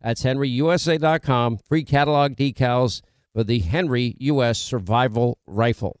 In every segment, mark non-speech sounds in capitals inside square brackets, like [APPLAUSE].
That's henryusa.com. Free catalog decals for the Henry U.S. Survival Rifle.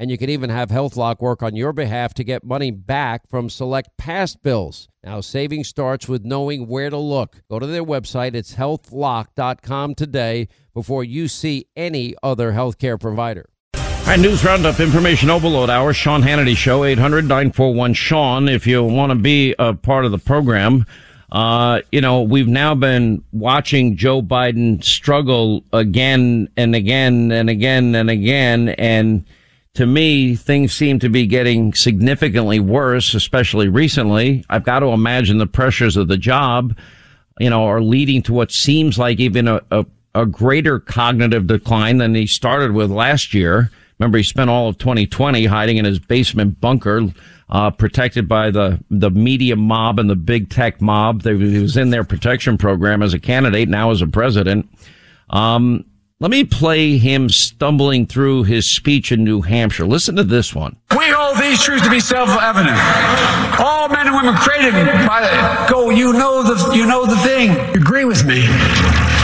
And you can even have HealthLock work on your behalf to get money back from select past bills. Now, saving starts with knowing where to look. Go to their website, it's healthlock.com today before you see any other healthcare provider. All right, news roundup, information overload hour, Sean Hannity Show, 800 941 Sean, if you want to be a part of the program. Uh, you know, we've now been watching Joe Biden struggle again and again and again and again. And to me, things seem to be getting significantly worse, especially recently. I've got to imagine the pressures of the job, you know, are leading to what seems like even a, a, a greater cognitive decline than he started with last year. Remember, he spent all of 2020 hiding in his basement bunker, uh, protected by the, the media mob and the big tech mob. He was in their protection program as a candidate, now as a president. Um, let me play him stumbling through his speech in New Hampshire. Listen to this one. We hold these truths to be self-evident. All men and women created by the, go, you know the, you know the thing. Agree with me.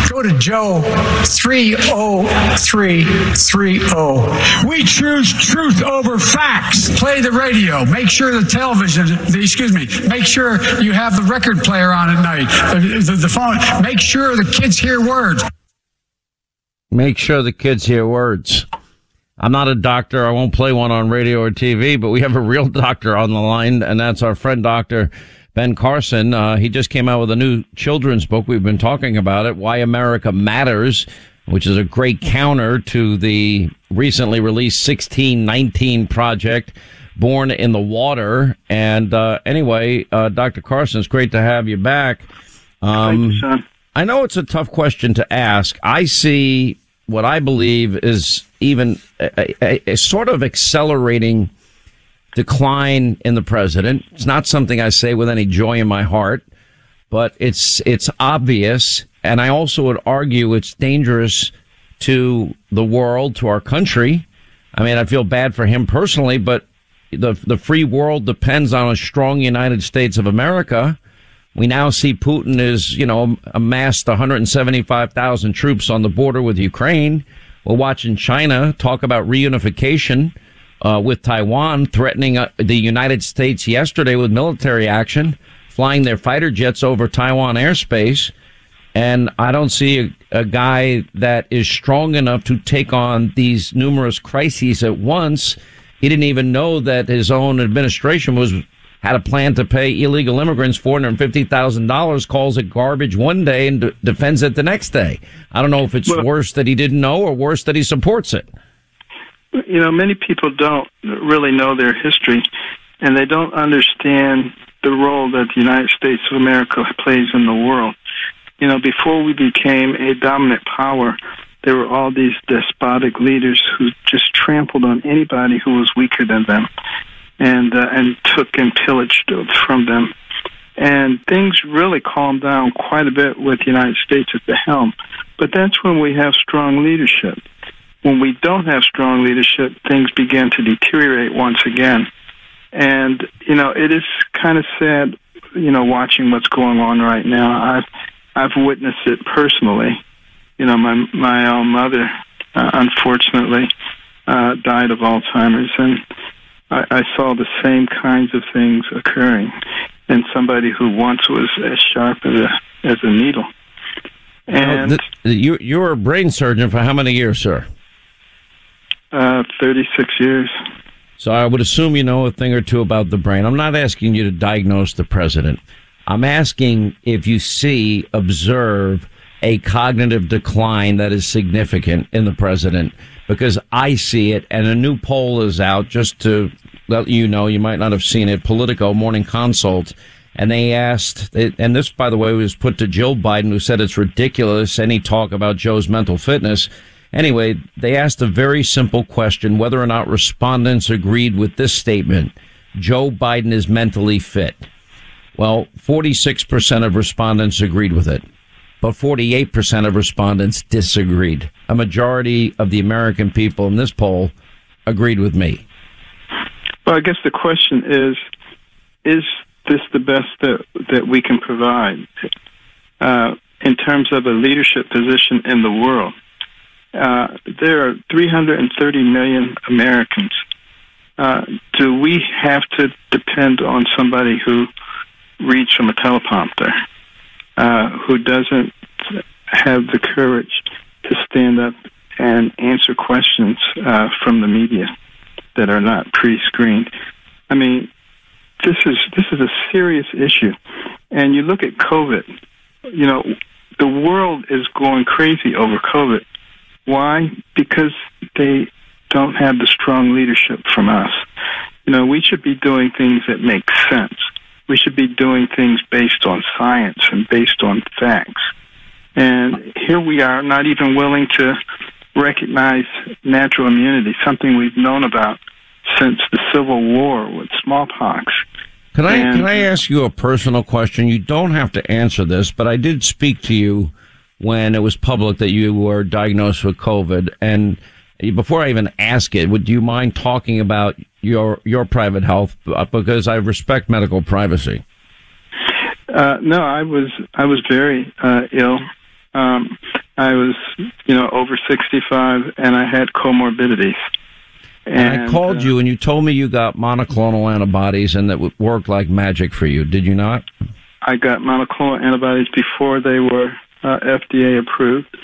Go to Joe 30330. We choose truth over facts. Play the radio. Make sure the television, the, excuse me, make sure you have the record player on at night. The, the, the phone. Make sure the kids hear words. Make sure the kids hear words. I'm not a doctor. I won't play one on radio or TV, but we have a real [LAUGHS] doctor on the line, and that's our friend, Dr. Ben Carson. Uh, he just came out with a new children's book. We've been talking about it, Why America Matters, which is a great counter to the recently released 1619 project, Born in the Water. And uh, anyway, uh, Dr. Carson, it's great to have you back. Um, Thank you, son. I know it's a tough question to ask. I see what I believe is even a, a, a, sort of accelerating decline in the president. It's not something I say with any joy in my heart, but it's it's obvious, and I also would argue it's dangerous to the world, to our country. I mean, I feel bad for him personally, but the the free world depends on a strong United States of America. We now see Putin is, you know, amassed 175,000 troops on the border with Ukraine. We're watching China talk about reunification uh, with Taiwan, threatening uh, the United States yesterday with military action, flying their fighter jets over Taiwan airspace. And I don't see a guy that is strong enough to take on these numerous crises at once. He didn't even know that his own administration was had a plan to pay illegal immigrants four hundred fifty thousand dollars. Calls it garbage one day and d- defends it the next day. I don't know if it's well, worse that he didn't know or worse that he supports it. You know, many people don't really know their history, and they don't understand the role that the United States of America plays in the world. You know, before we became a dominant power, there were all these despotic leaders who just trampled on anybody who was weaker than them and uh, and took and pillaged from them. And things really calmed down quite a bit with the United States at the helm. But that's when we have strong leadership. When we don't have strong leadership, things begin to deteriorate once again. And, you know, it is kind of sad, you know, watching what's going on right now. I've, I've witnessed it personally. You know, my, my own mother, uh, unfortunately, uh, died of Alzheimer's. And I, I saw the same kinds of things occurring in somebody who once was as sharp as a, as a needle. And now, you, you were a brain surgeon for how many years, sir? Uh, 36 years. So I would assume you know a thing or two about the brain. I'm not asking you to diagnose the president. I'm asking if you see, observe a cognitive decline that is significant in the president because I see it and a new poll is out just to let you know. You might not have seen it. Politico Morning Consult. And they asked, and this, by the way, was put to Jill Biden, who said it's ridiculous any talk about Joe's mental fitness. Anyway, they asked a very simple question whether or not respondents agreed with this statement Joe Biden is mentally fit. Well, 46% of respondents agreed with it, but 48% of respondents disagreed. A majority of the American people in this poll agreed with me. Well, I guess the question is is this the best that, that we can provide uh, in terms of a leadership position in the world? Uh, there are 330 million Americans. Uh, do we have to depend on somebody who reads from a teleprompter, uh, who doesn't have the courage to stand up and answer questions uh, from the media that are not pre-screened? I mean, this is this is a serious issue, and you look at COVID. You know, the world is going crazy over COVID why? Because they don't have the strong leadership from us. You know, we should be doing things that make sense. We should be doing things based on science and based on facts. And here we are, not even willing to recognize natural immunity, something we've known about since the Civil War with smallpox. Can I and, can I ask you a personal question? You don't have to answer this, but I did speak to you when it was public that you were diagnosed with COVID. And before I even ask it, would you mind talking about your your private health? Uh, because I respect medical privacy. Uh, no, I was I was very uh, ill. Um, I was, you know, over sixty-five, and I had comorbidities. And, and I called uh, you, and you told me you got monoclonal antibodies, and that worked like magic for you. Did you not? I got monoclonal antibodies before they were uh, FDA approved.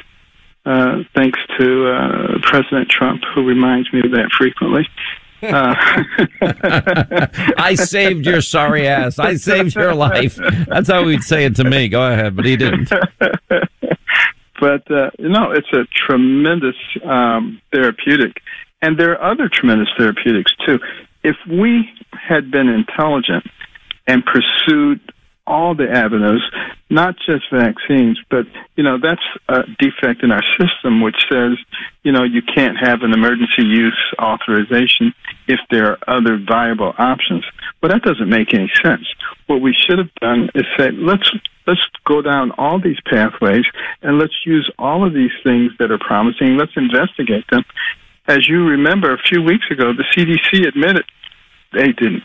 Uh, thanks to uh, President Trump, who reminds me of that frequently. Uh, [LAUGHS] I saved your sorry ass. I saved your life. That's how he'd say it to me. Go ahead, but he didn't. [LAUGHS] but uh, you know, it's a tremendous um, therapeutic, and there are other tremendous therapeutics too. If we had been intelligent and pursued all the avenues, not just vaccines, but you know that's a defect in our system, which says you know you can't have an emergency use authorization if there are other viable options. But that doesn't make any sense. What we should have done is say let's let's go down all these pathways and let's use all of these things that are promising. Let's investigate them. As you remember, a few weeks ago, the CDC admitted they didn't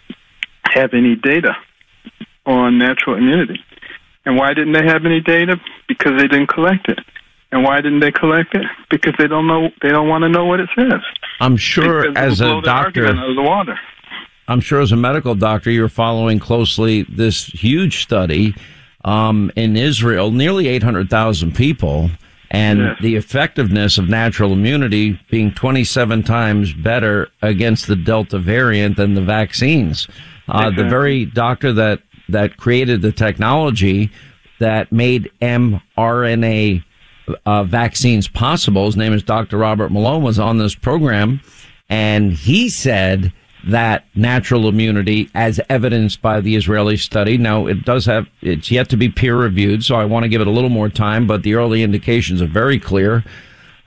have any data on natural immunity. And why didn't they have any data? Because they didn't collect it. And why didn't they collect it? Because they don't know. They don't want to know what it says. I'm sure as a doctor, the water. I'm sure as a medical doctor, you're following closely this huge study um, in Israel, nearly 800,000 people, and Yes. the effectiveness of natural immunity being 27 times better against the Delta variant than the vaccines. Uh, the very doctor that, that created the technology that made mRNA uh, vaccines possible, his name is Dr. Robert Malone, was on this program, and he said that natural immunity, as evidenced by the Israeli study, now it does have, it's yet to be peer reviewed, so I want to give it a little more time, but the early indications are very clear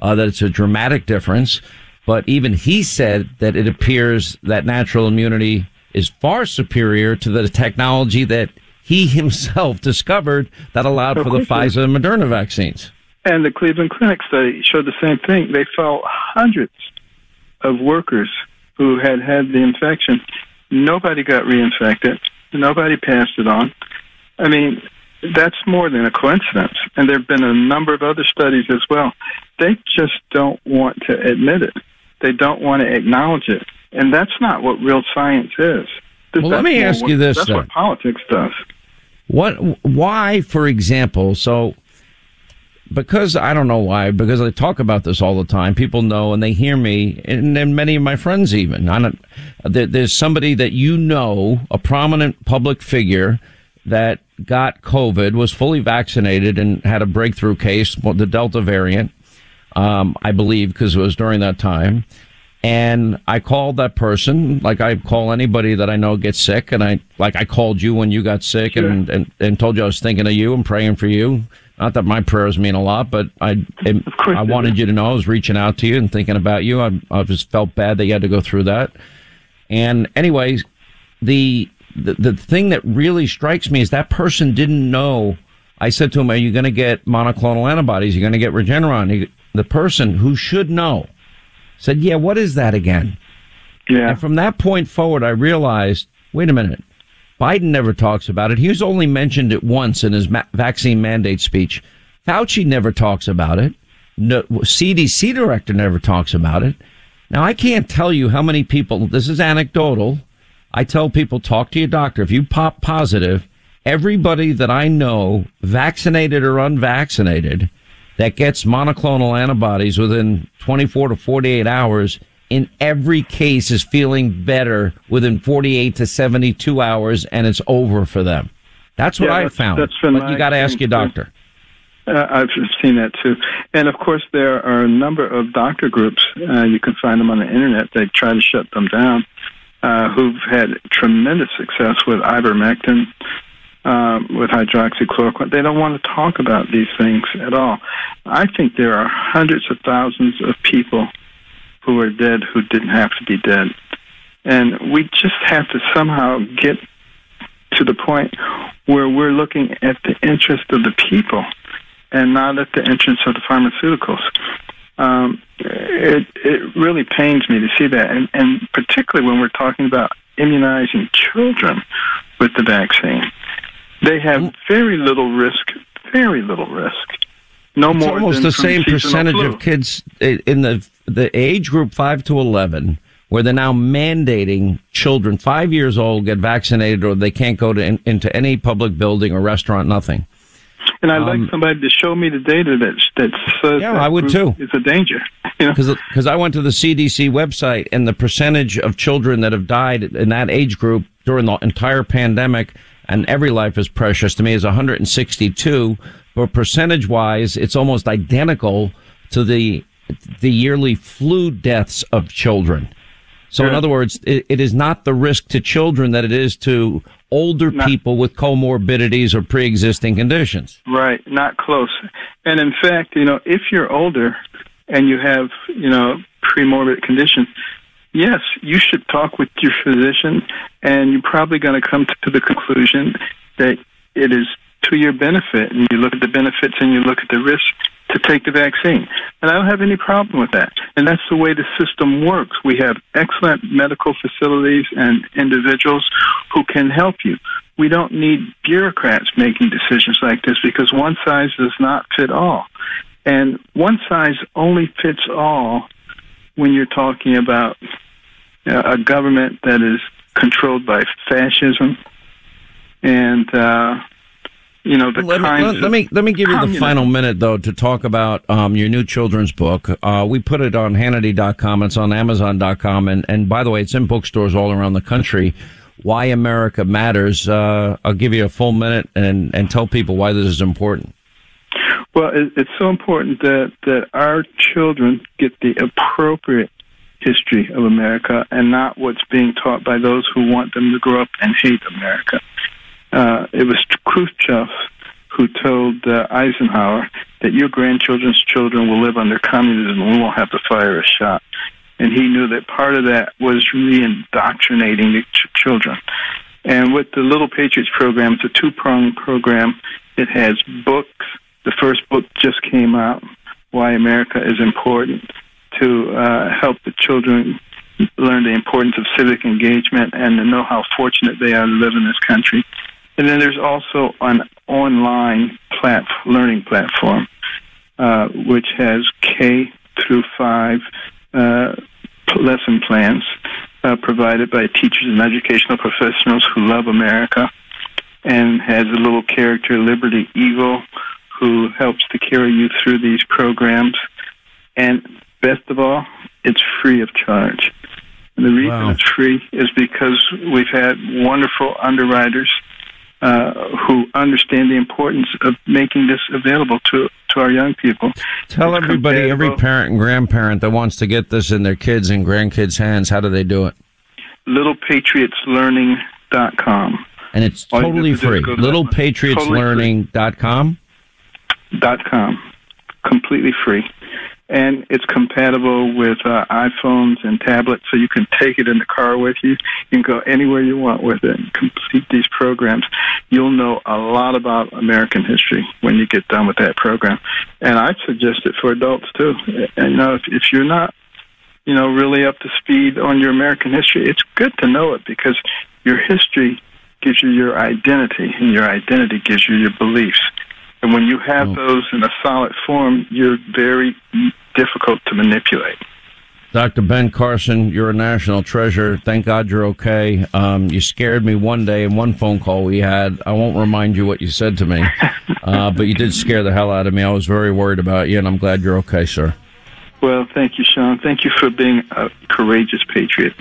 uh, that it's a dramatic difference. But even he said that it appears that natural immunity is far superior to the technology that he [LAUGHS] himself discovered that allowed for the Pfizer and Moderna vaccines. And the Cleveland Clinic study showed the same thing. They found hundreds of workers who had had the infection. Nobody got reinfected. Nobody passed it on. I mean, that's more than a coincidence. And there have been a number of other studies as well. They just don't want to admit it. They don't want to acknowledge it. And that's not what real science is. Well, let me ask what- you this, That's then. what politics does. What, why, for example, so because I don't know why, because I talk about this all the time. People know and they hear me, and, and many of my friends even. I don't, there, there's somebody that you know, a prominent public figure that got COVID, was fully vaccinated, and had a breakthrough case, the Delta variant, um, I believe, because it was during that time. And I called that person, like I call anybody that I know gets sick, and I like I called you when you got sick, and, and and told you I was thinking of you and praying for you. Not that my prayers mean a lot, but I it, I wanted do. you to know I was reaching out to you and thinking about you. I, I just felt bad that you had to go through that. And anyways, the, the the thing that really strikes me is that person didn't know. I said to him, "Are you going to get monoclonal antibodies? You're going to get Regeneron?" He, the person who should know said, "Yeah, what is that again?" Yeah. And from that point forward, I realized, wait a minute. Biden never talks about it. He's only mentioned it once in his ma- vaccine mandate speech. Fauci never talks about it. No, CDC director never talks about it. Now, I can't tell you how many people, this is anecdotal. I tell people, talk to your doctor. If you pop positive, everybody that I know, vaccinated or unvaccinated, that gets monoclonal antibodies within 24 to 48 hours in every case is feeling better within 48 to 72 hours and it's over for them. That's what Yeah, I that's- found. that's been but you got to ask your doctor. Uh, I've seen that too. And of course, there are a number of doctor groups. Uh, you can find them on the internet. They try to shut them down. Uh, who've had tremendous success with ivermectin, um, with hydroxychloroquine. They don't want to talk about these things at all. I think there are hundreds of thousands of people who are dead who didn't have to be dead. And we just have to somehow get to the point where we're looking at the interest of the people and not at the interest of the pharmaceuticals. Um, it it really pains me to see that, and, and particularly when we're talking about immunizing children with the vaccine, they have very little risk. Very little risk. No It's more. almost than the same percentage flu. of kids in the the age group 5 to 11 where they're now mandating children 5 years old get vaccinated or they can't go to in, into any public building or restaurant nothing. And I'd Um, like somebody to show me the data that that says Yeah, that I would too. It's a danger. You know? Because I went to the CDC website and the percentage of children that have died in that age group during the entire pandemic, and every life is precious to me, is 162. But percentage wise, it's almost identical to the the yearly flu deaths of children. So, in other words, it, it is not the risk to children that it is to older Not- people with comorbidities or pre-existing conditions. Right, not close. And in fact, you know, if you're older and you have, you know, premorbid conditions, yes, you should talk with your physician, and you're probably going to come to the conclusion that it is to your benefit, and you look at the benefits and you look at the risks to take the vaccine. And I don't have any problem with that. And that's the way the system works. We have excellent medical facilities and individuals who can help you. We don't need bureaucrats making decisions like this because one size does not fit all. And one size only fits all when you're talking about uh, a government that is controlled by fascism and uh, you know the let me, kinds let, of let me let me give you the final minute though to talk about um, your new children's book. Uh, we put it on Hannity.com. It's on Amazon.com, and and by the way, it's in bookstores all around the country. Why America Matters. Uh, I'll give you a full minute and and tell people why this is important. Well, it, it's so important that that our children get the appropriate history of America and not what's being taught by those who want them to grow up and hate America. Uh, it was Khrushchev who told uh, Eisenhower that your grandchildren's children will live under communism and we won't have to fire a shot. And he knew that part of that was re-indoctrinating the ch- children. And with the Little Patriots program, it's a two-pronged program. It has books. The first book just came out, Why America is Important, to uh, help the children learn the importance of civic engagement and to know how fortunate they are to live in this country. And then there's also an online plat- learning platform, uh, which has K through five uh, lesson plans uh, provided by teachers and educational professionals who love America, and has a little character, Liberty Eagle, who helps to carry you through these programs. And best of all, it's free of charge. And the reason Wow. it's free is because we've had wonderful underwriters uh, who understand the importance of making this available to to our young people. Tell It's everybody, every parent and grandparent that wants to get this in their kids and grandkids' hands, how do they do it? LittlePatriotsLearning.com. And it's totally have to do is free. to. LittlePatriotsLearning.com. dot com, completely free, and it's compatible with uh, iPhones and tablets, so you can take it in the car with you. You can go anywhere you want with it and complete these programs. You'll know a lot about American history when you get done with that program, and I suggest it for adults too. And you know, if, if you're not you know, really up to speed on your American history, it's good to know it because your history gives you your identity, and your identity gives you your beliefs. And when you have those in a solid form, you're very difficult to manipulate. Dr. Ben Carson, you're a national treasure. Thank God you're okay. Um, you scared me one day in one phone call we had. I won't remind you what you said to me, [LAUGHS] uh, but you did scare the hell out of me. I was very worried about you, and I'm glad you're okay, sir. Well, thank you, Sean. Thank you for being a courageous patriot.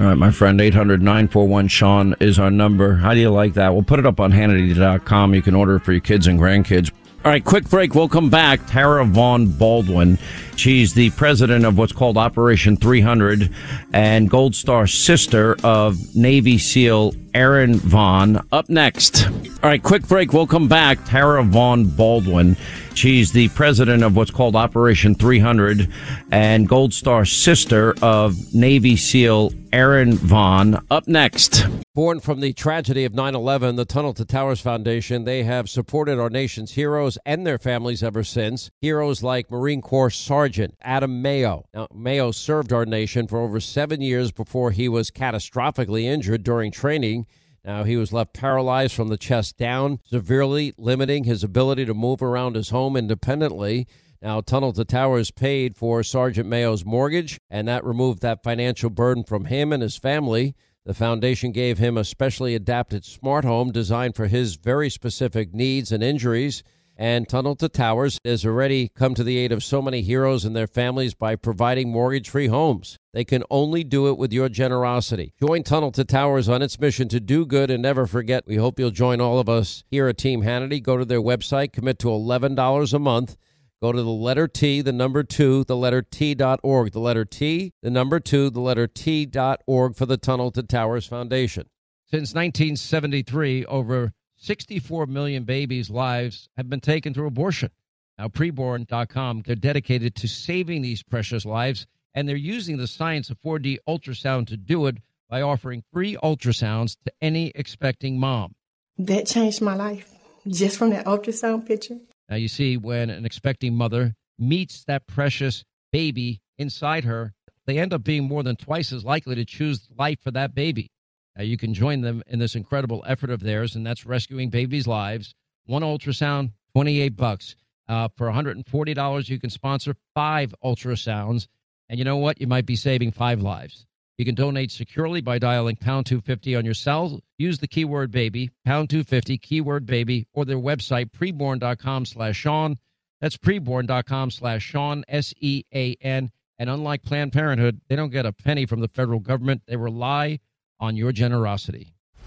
All right, my friend, 800 941 Sean is our number. How do you like that? We'll put it up on Hannity.com. You can order it for your kids and grandkids. All right, quick break. We'll come back. Tara Vaughn Baldwin. She's the president of what's called Operation 300 and Gold Star sister of Navy SEAL Aaron Vaughn. Up next. All right, quick break. We'll come back. Tara Vaughn Baldwin. She's the president of what's called Operation 300 and Gold Star sister of Navy SEAL Aaron Vaughn. Up next. Born from the tragedy of 9 11, the Tunnel to Towers Foundation, they have supported our nation's heroes and their families ever since. Heroes like Marine Corps Sergeant Adam Mayo. Now, Mayo served our nation for over seven years before he was catastrophically injured during training. Now, he was left paralyzed from the chest down, severely limiting his ability to move around his home independently. Now, Tunnel to Towers paid for Sergeant Mayo's mortgage, and that removed that financial burden from him and his family. The foundation gave him a specially adapted smart home designed for his very specific needs and injuries. And Tunnel to Towers has already come to the aid of so many heroes and their families by providing mortgage free homes. They can only do it with your generosity. Join Tunnel to Towers on its mission to do good and never forget. We hope you'll join all of us here at Team Hannity. Go to their website, commit to $11 a month. Go to the letter T, the number two, the letter T dot org. The letter T, the number two, the letter T dot org for the Tunnel to Towers Foundation. Since 1973, over 64 million babies' lives have been taken through abortion. Now, preborn.com, they're dedicated to saving these precious lives, and they're using the science of 4D ultrasound to do it by offering free ultrasounds to any expecting mom. That changed my life just from that ultrasound picture. Now, you see, when an expecting mother meets that precious baby inside her, they end up being more than twice as likely to choose life for that baby. Now, you can join them in this incredible effort of theirs, and that's rescuing babies' lives. One ultrasound, 28 bucks. Uh, for $140, you can sponsor five ultrasounds. And you know what? You might be saving five lives You can donate securely by dialing pound 250 on your cell. Use the keyword baby, pound 250, keyword baby, or their website, preborn.com slash Sean. That's preborn.com slash Sean, S E A N. And unlike Planned Parenthood, they don't get a penny from the federal government. They rely on your generosity.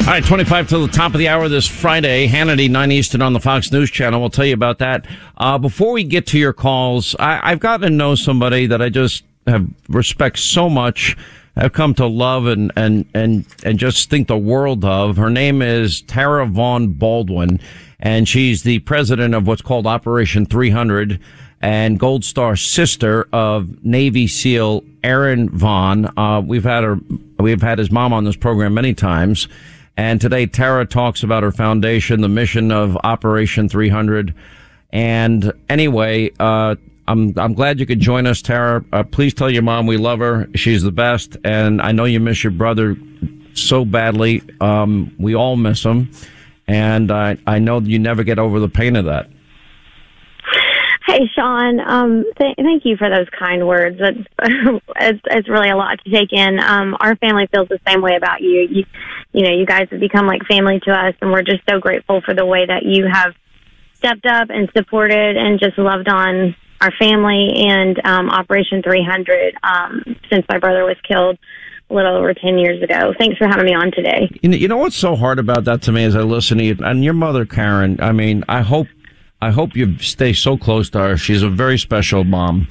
All right, 25 to the top of the hour this Friday. Hannity, 9 Eastern on the Fox News Channel. We'll tell you about that. Uh, before we get to your calls, I, I've gotten to know somebody that I just have respect so much, I've come to love and, and, and, and just think the world of. Her name is Tara Vaughn Baldwin, and she's the president of what's called Operation 300 and Gold Star sister of Navy SEAL Aaron Vaughn. Uh, we've had her, we've had his mom on this program many times. And today, Tara talks about her foundation, the mission of Operation 300. And anyway, uh, I'm I'm glad you could join us, Tara. Uh, please tell your mom we love her. She's the best, and I know you miss your brother so badly. Um, we all miss him, and I I know you never get over the pain of that. Hey, Sean. Um, th- thank you for those kind words. It's, [LAUGHS] it's it's really a lot to take in. Um, our family feels the same way about you. You, you know, you guys have become like family to us, and we're just so grateful for the way that you have stepped up and supported and just loved on our family and um, Operation 300 um, since my brother was killed a little over 10 years ago. Thanks for having me on today. You know, you know what's so hard about that to me as I listen to you and your mother, Karen. I mean, I hope I hope you stay so close to her. She's a very special mom,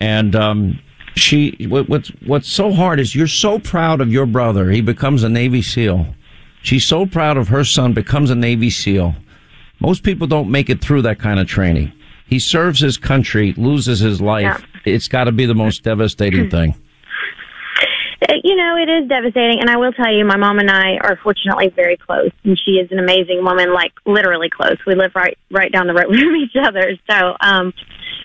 and um, she. What, what's What's so hard is you're so proud of your brother. He becomes a Navy SEAL. She's so proud of her son becomes a Navy SEAL. Most people don't make it through that kind of training. He serves his country, loses his life. Yeah. It's got to be the most devastating thing. You know, it is devastating, and I will tell you, my mom and I are fortunately very close, and she is an amazing woman, like literally close. We live right right down the road [LAUGHS] from each other, so um,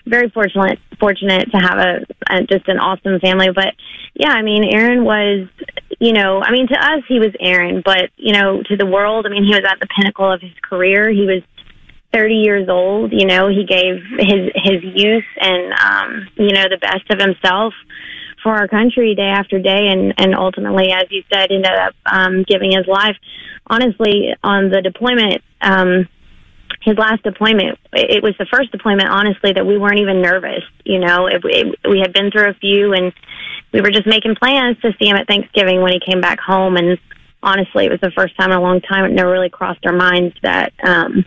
very fortunate fortunate to have a, a just an awesome family. But yeah, I mean, Aaron was, you know, I mean, to us he was Aaron, but you know, to the world, I mean, he was at the pinnacle of his career. He was 30 years old. You know, he gave his his youth and um, you know the best of himself for our country day after day, and and ultimately, as you said, ended up um, giving his life. Honestly, on the deployment. Um, his last deployment, it was the first deployment, honestly, that we weren't even nervous. You know, it, it, we had been through a few and we were just making plans to see him at Thanksgiving when he came back home. And honestly, it was the first time in a long time it never really crossed our minds that um,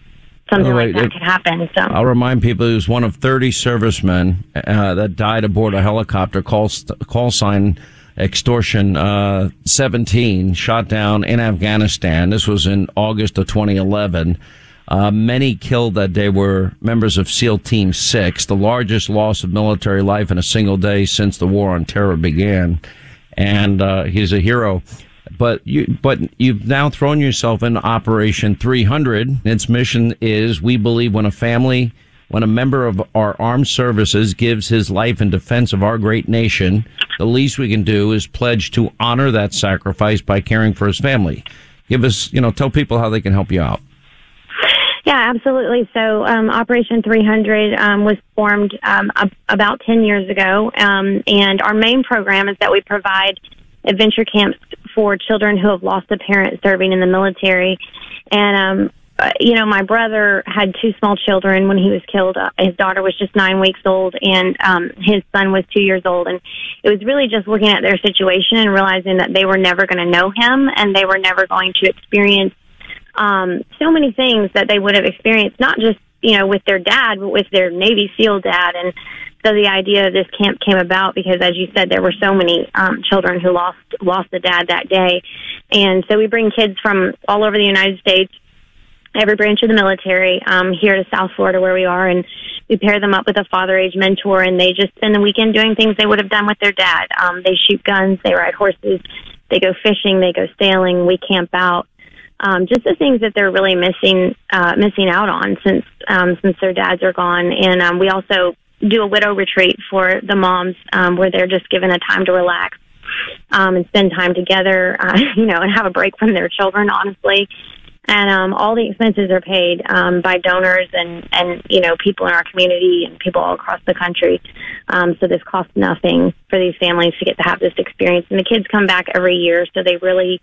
something way, like that could happen. So I'll remind people he was one of 30 servicemen uh, that died aboard a helicopter call, call sign extortion uh, 17 shot down in Afghanistan. This was in August of 2011. Uh, many killed that day were members of SEAL Team 6, the largest loss of military life in a single day since the war on terror began. And uh, he's a hero but you but you've now thrown yourself in operation 300 its mission is we believe when a family when a member of our armed services gives his life in defense of our great nation the least we can do is pledge to honor that sacrifice by caring for his family. Give us you know tell people how they can help you out. Yeah, absolutely. So, um, Operation 300 um, was formed um, ab- about 10 years ago, um, and our main program is that we provide adventure camps for children who have lost a parent serving in the military. And um, uh, you know, my brother had two small children when he was killed. Uh, his daughter was just nine weeks old, and um, his son was two years old. And it was really just looking at their situation and realizing that they were never going to know him, and they were never going to experience um, so many things that they would have experienced, not just you know with their dad, but with their Navy SEAL dad. And so the idea of this camp came about because, as you said, there were so many um, children who lost lost a dad that day, and so we bring kids from all over the United States every branch of the military um, here to South Florida where we are, and we pair them up with a father age mentor, and they just spend the weekend doing things they would have done with their dad. Um, they shoot guns, they ride horses, they go fishing, they go sailing, we camp out um, just the things that they're really missing uh, missing out on since um, since their dads are gone. And um, we also do a widow retreat for the moms um, where they're just given a time to relax um, and spend time together, uh, [LAUGHS] you know, and have a break from their children. Honestly. And um, all the expenses are paid um, by donors and, and you know people in our community and people all across the country. Um, so this costs nothing for these families to get to have this experience. And the kids come back every year, so they really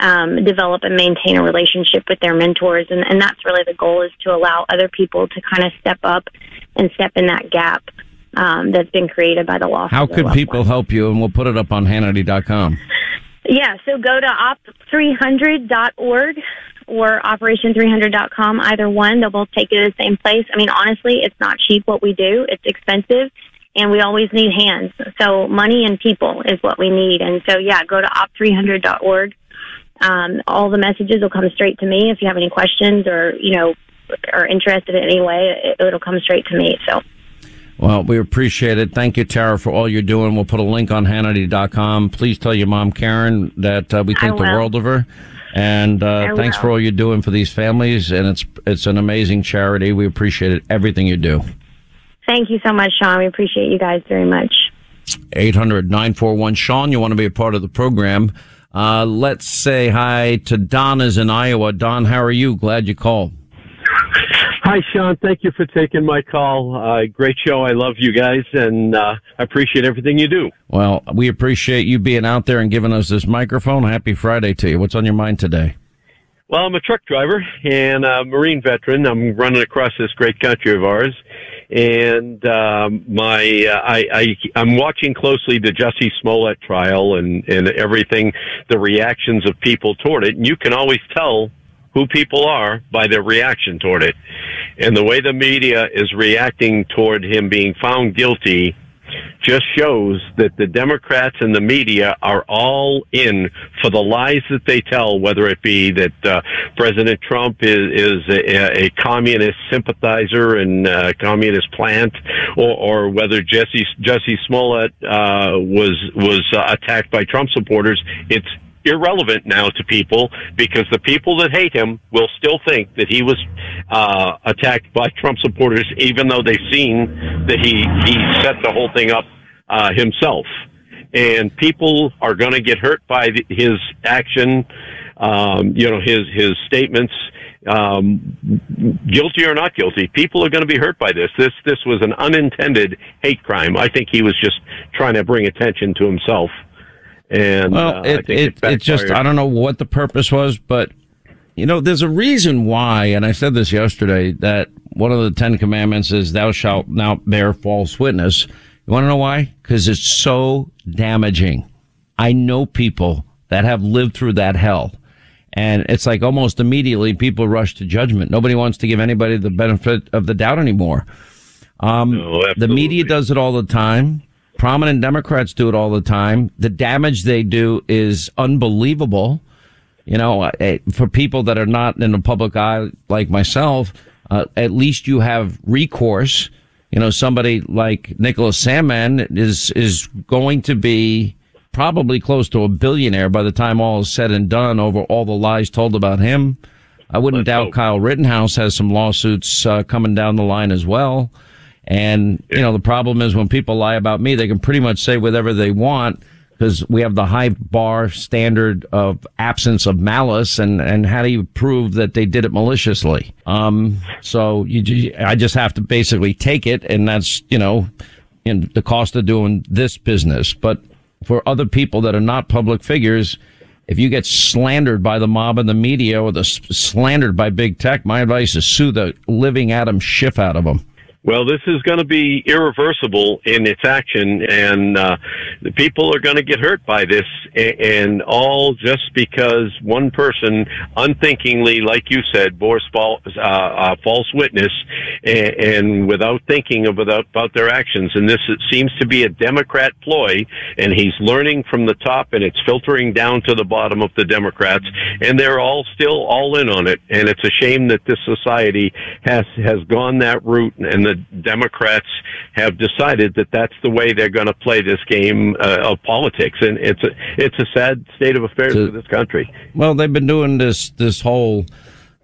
um, develop and maintain a relationship with their mentors. And, and that's really the goal is to allow other people to kind of step up and step in that gap um, that's been created by the loss. How could people ones. help you? And we'll put it up on Hannity.com. Yeah, so go to op300.org or operation300.com, either one. They'll both take you to the same place. I mean, honestly, it's not cheap what we do. It's expensive and we always need hands. So money and people is what we need. And so, yeah, go to op300.org um, all the messages will come straight to me. If you have any questions or you know are interested in any way, it, it'll come straight to me. So. Well, we appreciate it. Thank you, Tara, for all you're doing. We'll put a link on Hannity.com. Please tell your mom, Karen, that uh, we think the world of her. And uh, thanks for all you're doing for these families. And it's it's an amazing charity. We appreciate it, everything you do. Thank you so much, Sean. We appreciate you guys very much. 800 941 Sean, you want to be a part of the program. Uh, let's say hi to Donna's in Iowa. Don, how are you? Glad you called. Hi, Sean. Thank you for taking my call. Uh, great show. I love you guys, and uh, I appreciate everything you do. Well, we appreciate you being out there and giving us this microphone. Happy Friday to you. What's on your mind today? Well, I'm a truck driver and a Marine veteran. I'm running across this great country of ours, and um, my uh, I, I I'm watching closely the Jesse Smollett trial and and everything, the reactions of people toward it. And you can always tell who people are by their reaction toward it, and the way the media is reacting toward him being found guilty just shows that the Democrats and the media are all in for the lies that they tell, whether it be that uh, President Trump is, is a, a communist sympathizer and uh, communist plant, or, or whether Jesse Jussie Smollett uh, was was uh, attacked by Trump supporters. It's irrelevant now to people because the people that hate him will still think that he was uh, attacked by [LAUGHS] Trump supporters, even though they've seen that he he set the whole thing up uh, himself. And people are going to get hurt by the, his action, um, you know, his his statements. Um, guilty or not guilty, people are going to be hurt by this. This this was an unintended hate crime. I think he was just trying to bring attention to himself. And well, uh, it, it, it, just, I don't know what the purpose was, but you know, there's a reason why, and I said this yesterday, that one of the Ten Commandments is thou shalt not bear false witness. You want to know why? Because it's so damaging. I know people that have lived through that hell. And it's like almost immediately people rush to judgment. Nobody wants to give anybody the benefit of the doubt anymore. Um, no, the media does it all the time. Prominent Democrats do it all the time. The damage they do is unbelievable. You know, uh, for people that are not in the public eye like myself, uh, at least you have recourse. You know, somebody like Nicholas Sandmann is is going to be probably close to a billionaire by the time all is said and done over all the lies told about him. I wouldn't Let's doubt hope. Kyle Rittenhouse has some lawsuits uh, coming down the line as well. And, you know, the problem is when people lie about me, they can pretty much say whatever they want because we have the high bar standard of absence of malice and, and how do you prove that they did it maliciously? Um, so you, I just have to basically take it and that's, you know, in the cost of doing this business. But for other people that are not public figures, if you get slandered by the mob and the media or the slandered by big tech, my advice is sue the living Adam Schiff out of them. Well, this is going to be irreversible in its action, and uh, the people are going to get hurt by this, and, all just because one person unthinkingly, like you said, bore false, uh, uh, false witness, and, without thinking of, about, about their actions. And this seems to be a Democrat ploy, and he's learning from the top, and it's filtering down to the bottom of the Democrats, and they're all still all in on it. And it's a shame that this society has has gone that route, and the Democrats have decided that that's the way they're going to play this game uh, of politics, and it's a it's a sad state of affairs for this country. Well, they've been doing this this whole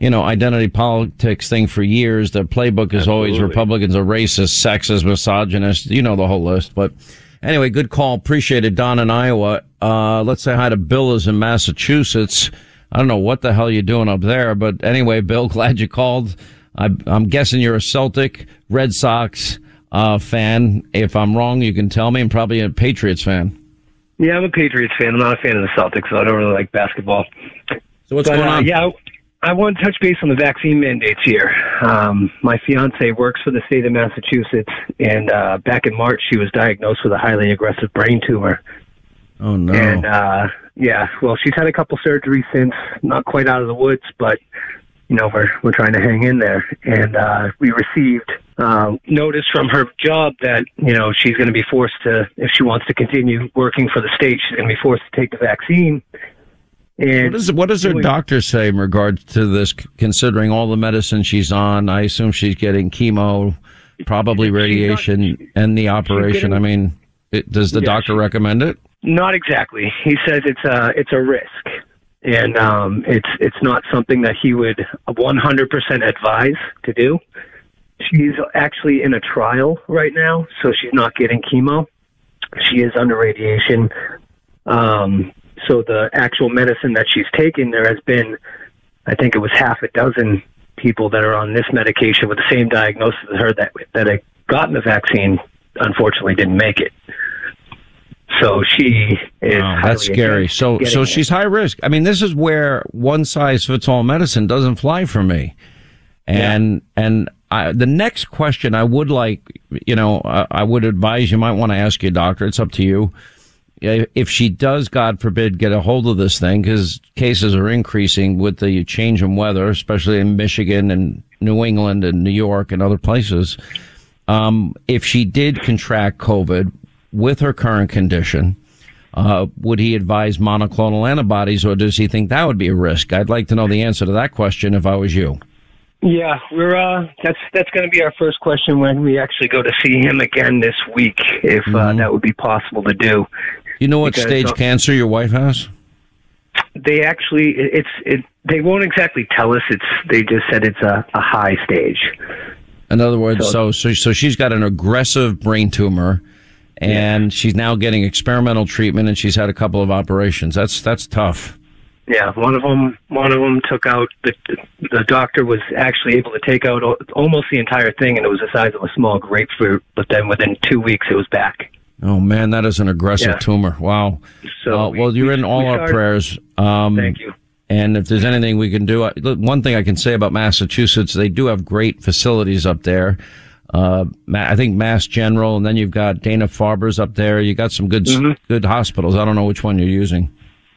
you know, identity politics thing for years. The playbook is Absolutely. always Republicans are racist, sexist, misogynist. You know the whole list. But anyway, good call. Appreciate it, Don in Iowa. Uh, let's say hi to Bill is in Massachusetts. I don't know what the hell you're doing up there, but anyway, Bill, [LAUGHS] glad you called. I, am guessing you're a Celtic, Red Sox uh, fan. If I'm wrong, you can tell me. I'm probably a Patriots fan. Yeah, I'm a Patriots fan. I'm not a fan of the Celtics, so I don't really like basketball. So what's but, going uh, on? yeah, I want to touch base on the vaccine mandates here. Um, my fiance works for the state of Massachusetts, and uh, back in March, she was diagnosed with a highly aggressive brain tumor. Oh no! And uh, yeah, well, she's had a couple surgeries since. Not quite out of the woods, but you know, we're we're trying to hang in there. And uh, we received uh, notice from her job that you know she's going to be forced to, if she wants to continue working for the state, she's going to be forced to take the vaccine. And what, is, what does her doctor say in regards to this? Considering all the medicine she's on, I assume she's getting chemo, probably radiation, not, and the operation. Getting, I mean, it, does the doctor recommend it? Not exactly. He says it's a it's a risk and um, it's it's not something that he would 100% advise to do. She's actually in a trial right now, so she's not getting chemo. She is under radiation. Um, so the actual medicine that she's taking, there has been, I think it was half a dozen people that are on this medication with the same diagnosis as her that that had gotten the vaccine. Unfortunately, didn't make it. So she is. Wow, that's scary. So so she's high risk. I mean, this is where one size fits all medicine doesn't fly for me. And yeah. and I, the next question I would like, you know, I, I would advise you might want to ask your doctor. It's up to you. If she does, God forbid, get a hold of this thing, because cases are increasing with the change in weather, especially in Michigan and New England and New York and other places. Um, if she did contract COVID, with her current condition, uh, would he advise monoclonal antibodies or does he think that would be a risk? I'd like to know the answer to that question if I was you. Yeah, we're uh, that's that's going to be our first question when we actually go to see him again this week, if uh, mm-hmm. uh, that would be possible to do. You know what because, stage uh, cancer your wife has? They actually, it's it. They won't exactly tell us. It's they just said it's a, a high stage. In other words, so, so so so she's got an aggressive brain tumor and yeah. she's now getting experimental treatment and she's had a couple of operations. That's that's tough. Yeah, one of them one of them took out the the doctor was actually able to take out almost the entire thing and it was the size of a small grapefruit, but then within 2 weeks it was back. Oh man, that is an aggressive yeah. tumor. Wow. So uh, well, you're we, in all our prayers. Um, Thank you. And if there's anything we can do, one thing I can say about Massachusetts, they do have great facilities up there uh, I think Mass General, and then you've got Dana Farber's up there. You got some good mm-hmm. good hospitals. I don't know which one you're using.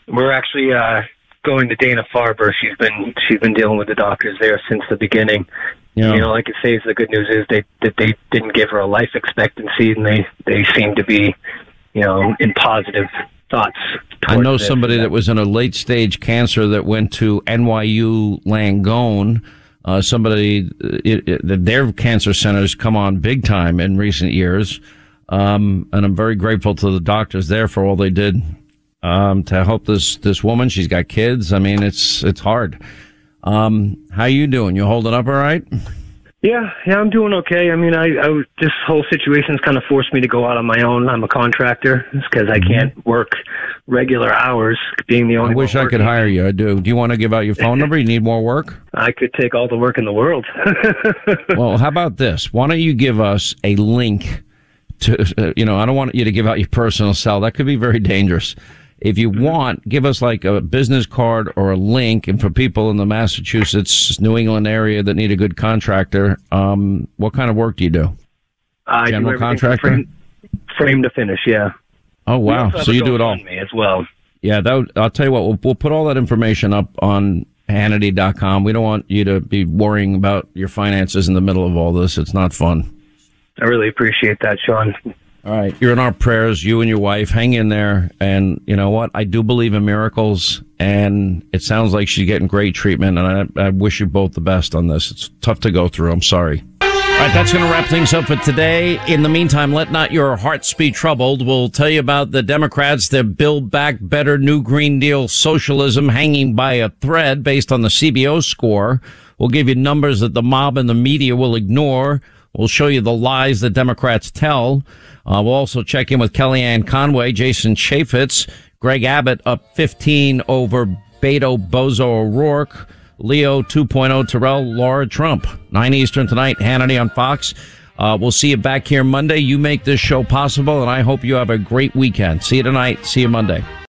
We're actually uh, going to Dana Farber. She's been she's been dealing with the doctors there since the beginning. Yeah. You know, like it says, the good news is they that they didn't give her a life expectancy, and they they seem to be, you know, in positive thoughts. I know somebody that was in a late stage cancer that went to NYU Langone uh, somebody, it, their cancer centers come on big time in recent years. Um, and I'm very grateful to the doctors there for all they did, um, to help this, this woman. She's got kids. I mean, it's, it's hard. Um, how you doing? You holding up all right? Yeah, yeah, I'm doing okay. I mean, I, I this whole situation's kind of forced me to go out on my own. I'm a contractor because I mm-hmm. can't work regular hours, being the only. I wish I could hire you. I do. Do you want to give out your phone number? You need more work? I could take all the work in the world. [LAUGHS] well, how about this? Why don't you give us a link to? Uh, you know, I don't want you to give out your personal cell. That could be very dangerous. If you want, give us like a business card or a link. And for people in the Massachusetts, New England area that need a good contractor, um, what kind of work do you do? I General do contractor? Frame, frame to finish, yeah. Oh wow! So you do it all. Me as well. Yeah, that would, I'll tell you what. We'll, we'll put all that information up on Hannity.com. We don't want you to be worrying about your finances in the middle of all this. It's not fun. I really appreciate that, Sean. All right. You're in our prayers, you and your wife. Hang in there. And you know what? I do believe in miracles, and it sounds like she's getting great treatment. And I, I wish you both the best on this. It's tough to go through. I'm sorry. All right, that's going to wrap things up for today. In the meantime, let not your hearts be troubled. We'll tell you about the Democrats, their Build Back Better New Green Deal socialism hanging by a thread based on the CBO score. We'll give you numbers that the mob and the media will ignore. We'll show you the lies that Democrats tell. Uh, we'll also check in with Kellyanne Conway, Jason Chaffetz, Greg Abbott up 15 over Beto Bozo O'Rourke. Leo 2.0 Terrell, Laura Trump. 9 Eastern tonight, Hannity on Fox. Uh, we'll see you back here Monday. You make this show possible, and I hope you have a great weekend. See you tonight. See you Monday.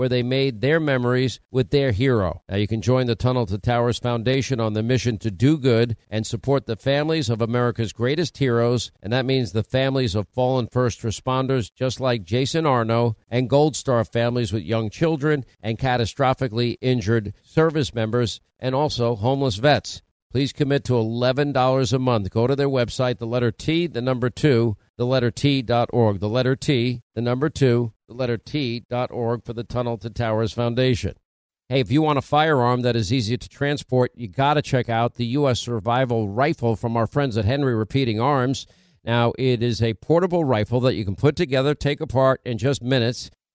where they made their memories with their hero. Now you can join the Tunnel to Towers Foundation on the mission to do good and support the families of America's greatest heroes, and that means the families of fallen first responders just like Jason Arno and Gold Star families with young children and catastrophically injured service members and also homeless vets. Please commit to $11 a month. Go to their website, the letter T, the number 2, the letter T.org. The letter T, the number 2, the letter T.org for the Tunnel to Towers Foundation. Hey, if you want a firearm that is easy to transport, you got to check out the U.S. Survival Rifle from our friends at Henry Repeating Arms. Now, it is a portable rifle that you can put together, take apart in just minutes.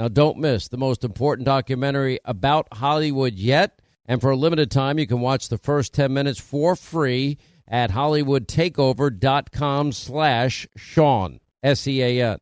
Now don't miss the most important documentary about Hollywood yet, and for a limited time you can watch the first 10 minutes for free at hollywoodtakeover.com slash Sean, S-E-A-N.